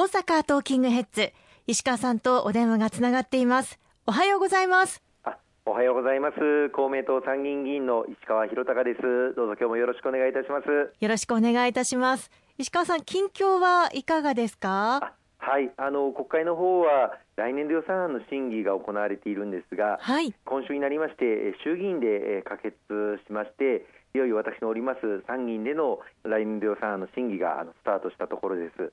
大阪トーキングヘッズ石川さんとお電話がつながっています。おはようございます。おはようございます。公明党参議院議員の石川博隆です。どうぞ今日もよろしくお願いいたします。よろしくお願いいたします。石川さん近況はいかがですか？はい。あの国会の方は来年度予算案の審議が行われているんですが、はい、今週になりまして衆議院で可決しましていよいよ私のおります参議院での来年度予算案の審議がスタートしたところです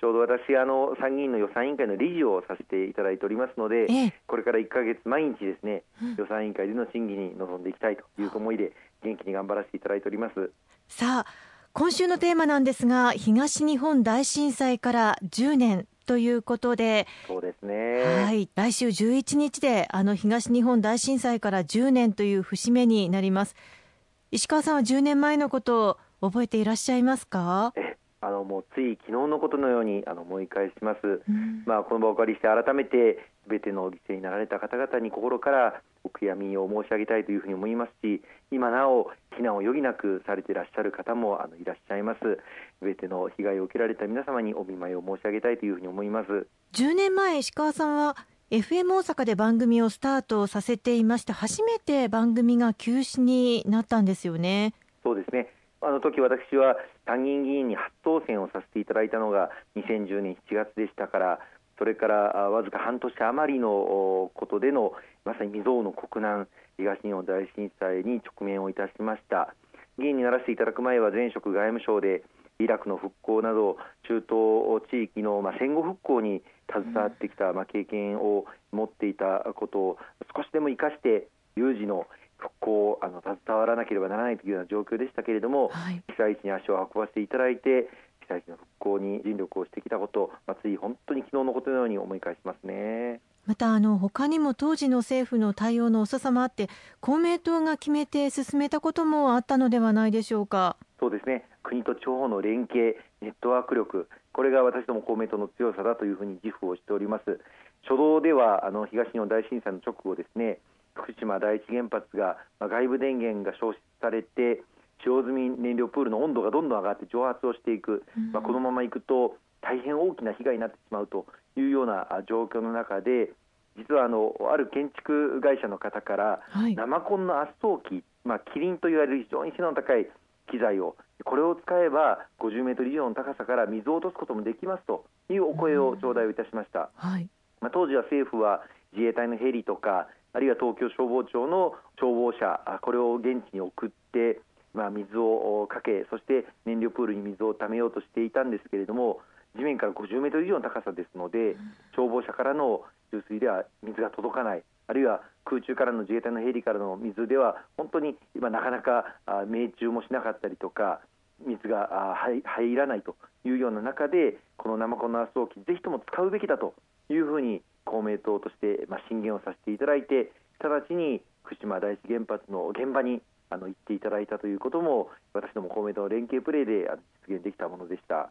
ちょうど私あの参議院の予算委員会の理事をさせていただいておりますので、ええ、これから1か月毎日ですね、うん、予算委員会での審議に臨んでいきたいという思いで元気に頑張らせていただいております。さあ今週のテーマなんですが東日本大震災から10年ということでそうですね。はい来週11日であの東日本大震災から10年という節目になります。石川さんは10年前のことを覚えていらっしゃいますか？あのもうつい昨日のことのようにあの思い返します、うん、まあ、この場をお借りして改めてすべての犠牲になられた方々に心からお悔やみを申し上げたいというふうに思いますし今なお避難を余儀なくされていらっしゃる方もあのいらっしゃいます。すべての被害を受けられた皆様にお見舞いを申し上げたいというふうに思います。10年前石川さんは FM 大阪で番組をスタートさせていまして初めて番組が休止になったんですよね。そうですねあの時私は参議院議員に初当選をさせていただいたのが2010年7月でしたからそれからわずか半年余りのことでのまさに未曾有の国難東日本大震災に直面をいたしました。議員にならせていただく前は前職外務省でイラクの復興など中東地域の、戦後復興に携わってきた、経験を持っていたことを少しでも生かして有事の復興あの携わらなければならないというような状況でしたけれども、はい、被災地に足を運ばせていただいて被災地の復興に尽力をしてきたこと、まあ、つい本当に昨日のことのように思い返しますね。またあの他にも当時の政府の対応の遅さもあって公明党が決めて進めたこともあったのではないでしょうか。そうですね。国と地方の連携ネットワーク力これが私ども公明党の強さだというふうに自負をしております。初動ではあの東日本大震災の直後ですね福島第一原発が、まあ、外部電源が消失されて使用済み燃料プールの温度がどんどん上がって蒸発をしていく、うん、まあ、このままいくと大変大きな被害になってしまうというような状況の中で実はあのある建築会社の方から、はい、生コンの圧送機、まあ、キリンといわれる非常に性能高い機材をこれを使えば50メートル以上の高さから水を落とすこともできますというお声を頂戴をいたしました、はい、まあ、当時は政府は自衛隊のヘリとかあるいは東京消防庁の消防車これを現地に送ってまあ、水をかけそして燃料プールに水をためようとしていたんですけれども地面から50メートル以上の高さですので、消防車からの注水では水が届かない。あるいは空中からの自衛隊のヘリからの水では本当に今なかなか命中もしなかったりとか水が入らないというような中でこの生コンナー送機ぜひとも使うべきだというふうに公明党として、まあ、進言をさせていただいて直ちに福島第一原発の現場にあの言っていただいたということも私ども公明党の連携プレーで実現できたものでした。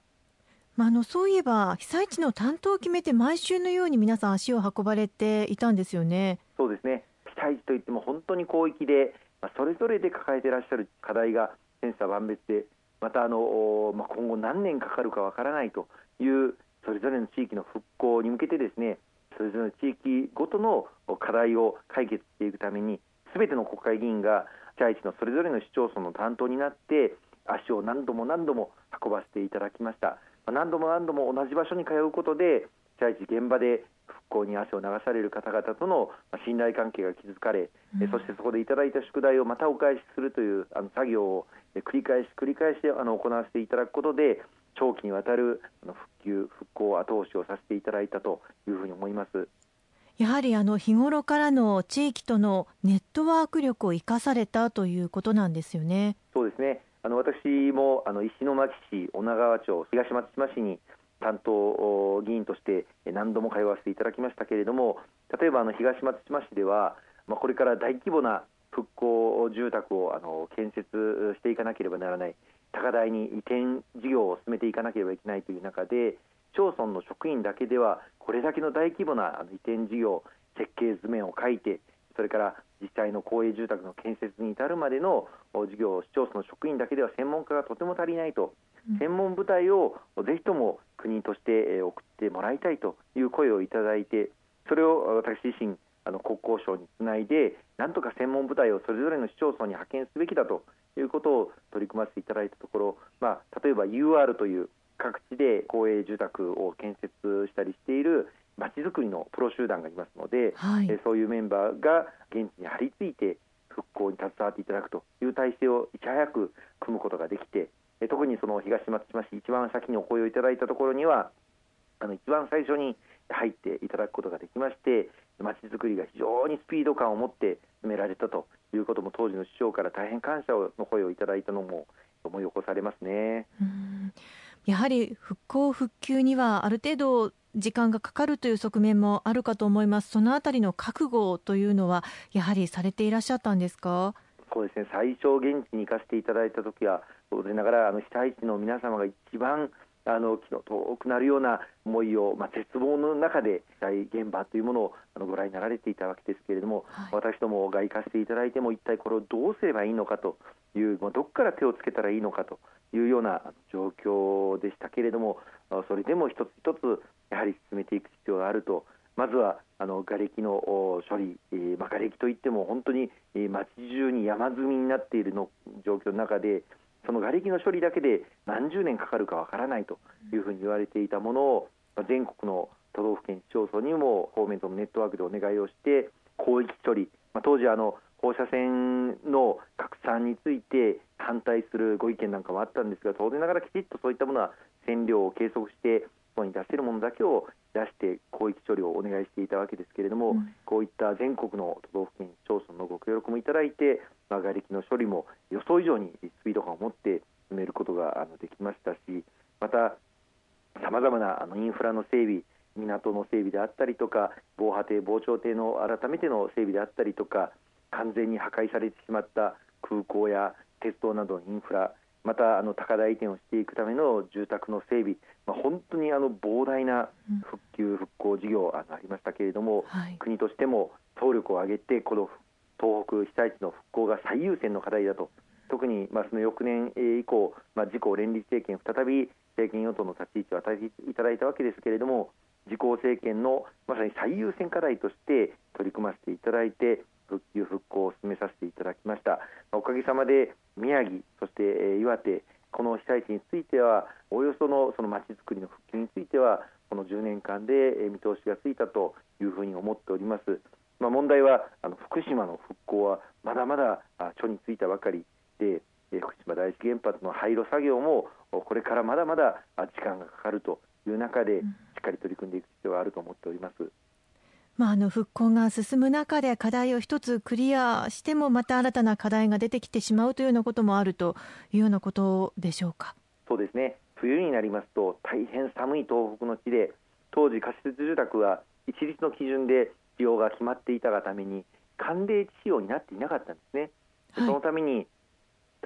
まあ、あのそういえば被災地の担当を決めて毎週のように皆さん足を運ばれていたんですよね。そうですね被災地といっても本当に広域で、まあ、それぞれで抱えていらっしゃる課題が千差万別でまたあの、まあ、今後何年かかるかわからないというそれぞれの地域の復興に向けてですねそれぞれの地域ごとの課題を解決していくためにすべての国会議員が被災地のそれぞれの市町村の担当になって足を何度も何度も運ばせていただきました。何度も何度も同じ場所に通うことで被災地現場で復興に足を流される方々との信頼関係が築かれ、うん、そしてそこでいただいた宿題をまたお返しするというあの作業を繰り返し繰り返しあの行わせていただくことで長期にわたる復旧復興後押しをさせていただいたというふうに思います。やはりあの日頃からの地域とのネットワーク力を生かされたということなんですよね。そうですね。あの私もあの石巻市、女川町、東松島市に担当議員として何度も通わせていただきましたけれども、例えばあの東松島市では、まあ、これから大規模な復興住宅をあの建設していかなければならない、高台に移転事業を進めていかなければいけないという中で、町村の職員だけではこれだけの大規模な移転事業設計図面を書いてそれから実際の公営住宅の建設に至るまでの事業市町村の職員だけでは専門家がとても足りないと。専門部隊をぜひとも国として送ってもらいたいという声をいただいてそれを私自身あの国交省につないでなんとか専門部隊をそれぞれの市町村に派遣すべきだということを取り組ませていただいたところ、まあ、例えば UR という各地で公営住宅を建設したりしているまちづくりのプロ集団がいますので、はい、そういうメンバーが現地に張り付いて復興に携わっていただくという体制をいち早く組むことができて特にその東松島市一番先にお声をいただいたところにはあの一番最初に入っていただくことができましてまちづくりが非常にスピード感を持って進められたということも当時の市長から大変感謝の声をいただいたのも思い起こされますね。やはり復興復旧にはある程度時間がかかるという側面もあるかと思います。そのあたりの覚悟というのはやはりされていらっしゃったんですか？そうですね。最初現地に行かせていただいた時は当然ながらあの被災地の皆様が一番あの気の遠くなるような思いを、まあ、絶望の中で被災現場というものをあのご覧になられていたわけですけれども、はい、私どもが行かせていただいても一体これをどうすればいいのかという、まあ、どこから手をつけたらいいのかというような状況でしたけれどもそれでも一つ一つやはり進めていく必要があると。まずはあの瓦礫の処理、えーまあ、瓦礫といっても本当に、えー、街中に山積みになっているの状況の中でその瓦礫の処理だけで何十年かかるかわからないというふうに言われていたものを全国の都道府県市町村にも方面とのネットワークでお願いをして広域処理、まあ、当時あの放射線の拡散について反対するご意見なんかもあったんですが当然ながらきちっとそういったものは線量を計測して外に出せるものだけを出して広域処理をお願いしていたわけですけれども、うん、こういった全国の都道府県市町村のご協力もいただいて、まあ、瓦礫の処理も予想以上にスピード感を持って進めることがあのできましたしまたさまざまなあのインフラの整備港の整備であったりとか防波堤、防潮堤の改めての整備であったりとか完全に破壊されてしまった空港や鉄道などのインフラまたあの高台移転をしていくための住宅の整備、まあ、本当にあの膨大な復旧・復興事業ありましたけれども、はい、国としても総力を挙げてこの東北被災地の復興が最優先の課題だと。特にまあその翌年以降、まあ、自公連立政権再び政権与党の立ち位置を与えていただいたわけですけれども自公政権のまさに最優先課題として取り組ませていただいて復旧復興を進めさせていただきましたおかげさまで宮城そして岩手この被災地についてはおおよそのそのまちづくりの復旧についてはこの10年間で見通しがついたというふうに思っております。まあ、問題はあの福島の復興はまだまだ著についたばかりで福島第一原発の廃炉作業もこれからまだまだ時間がかかるという中でしっかり取り組んでいく必要があると思っております。まあ、あの復興が進む中で課題を一つクリアしてもまた新たな課題が出てきてしまうというようなこともあるというようなことでしょうか？そうですね冬になりますと大変寒い東北の地で当時仮設住宅は一律の基準で使用が決まっていたがために寒冷地仕様になっていなかったんですね。そのために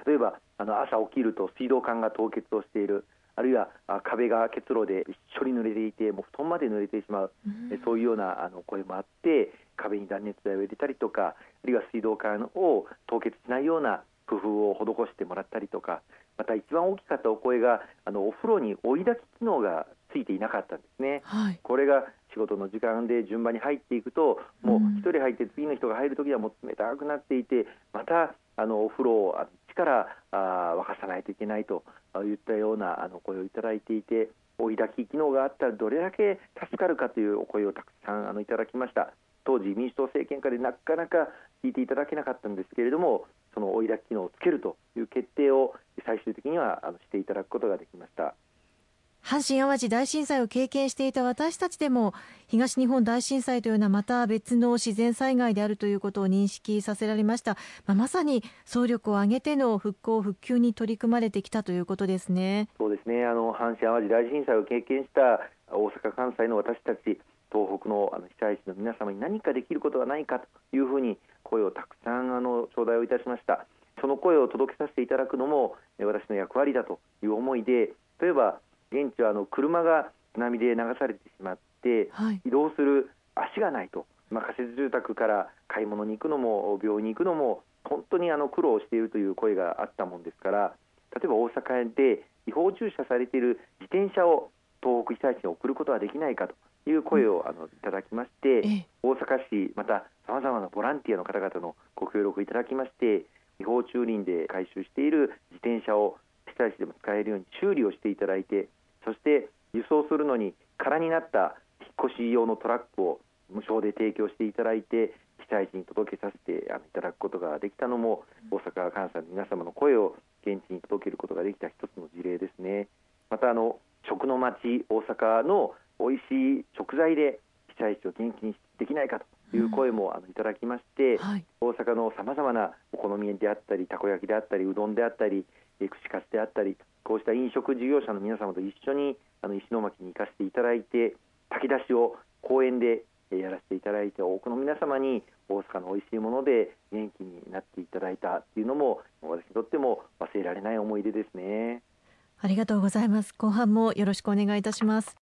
例えばあの朝起きると水道管が凍結をしているあるいは壁が結露で一緒に濡れていてもう布団まで濡れてしまう、うん、そういうようなあの声もあって壁に断熱材を入れたりとかあるいは水道管を凍結しないような工夫を施してもらったりとかまた一番大きかったお声があのお風呂に追い焚き機能がついていなかったんですね、はい、これが仕事の時間で順番に入っていくともう1人入って次の人が入るときはもう冷たくなっていてまたあのお風呂を一からあ沸かさないといけないといったようなあの声をいただいていて追い焚き機能があったらどれだけ助かるかというお声をたくさんあのいただきました当時民主党政権下でなかなか聞いていただけなかったんですけれどもその追い焚き機能をつけるという決定を最終的にはあのしていただくことができました。阪神・淡路大震災を経験していた私たちでも東日本大震災というのはまた別の自然災害であるということを認識させられました、まあ、まさに総力を挙げての復興復旧に取り組まれてきたということですね。そうですね。あの阪神・淡路大震災を経験した大阪・関西の私たち東北のあの被災地の皆様に何かできることはないかというふうに声をたくさんあの頂戴をいたしました。その声を届けさせていただくのも私の役割だという思いで例えば現地はあの車が津波で流されてしまって、はい、移動する足がないと、まあ、仮設住宅から買い物に行くのも病院に行くのも本当にあの苦労しているという声があったもんですから例えば大阪で違法駐車されている自転車を東北被災地に送ることはできないかという声をあのいただきまして、大阪市またさまざまなボランティアの方々のご協力いただきまして違法駐輪で回収している自転車を被災地でも使えるように修理をしていただいてそして輸送するのに空になった引っ越し用のトラックを無償で提供していただいて被災地に届けさせてあのいただくことができたのも大阪・関西の皆様の声を現地に届けることができた一つの事例ですね。またあの食の町大阪の美味しい食材で被災地を元気にできないかという声もあのいただきまして、はい、大阪のさまざまなお好みであったりたこ焼きであったりうどんであったり串カツであったりこうした飲食事業者の皆様と一緒にあの石巻に行かせていただいて炊き出しを公園でやらせていただいて多くの皆様に大阪のおいしいもので元気になっていただいたというのも私にとっても忘れられない思い出ですね。ありがとうございます。後半もよろしくお願いいたします。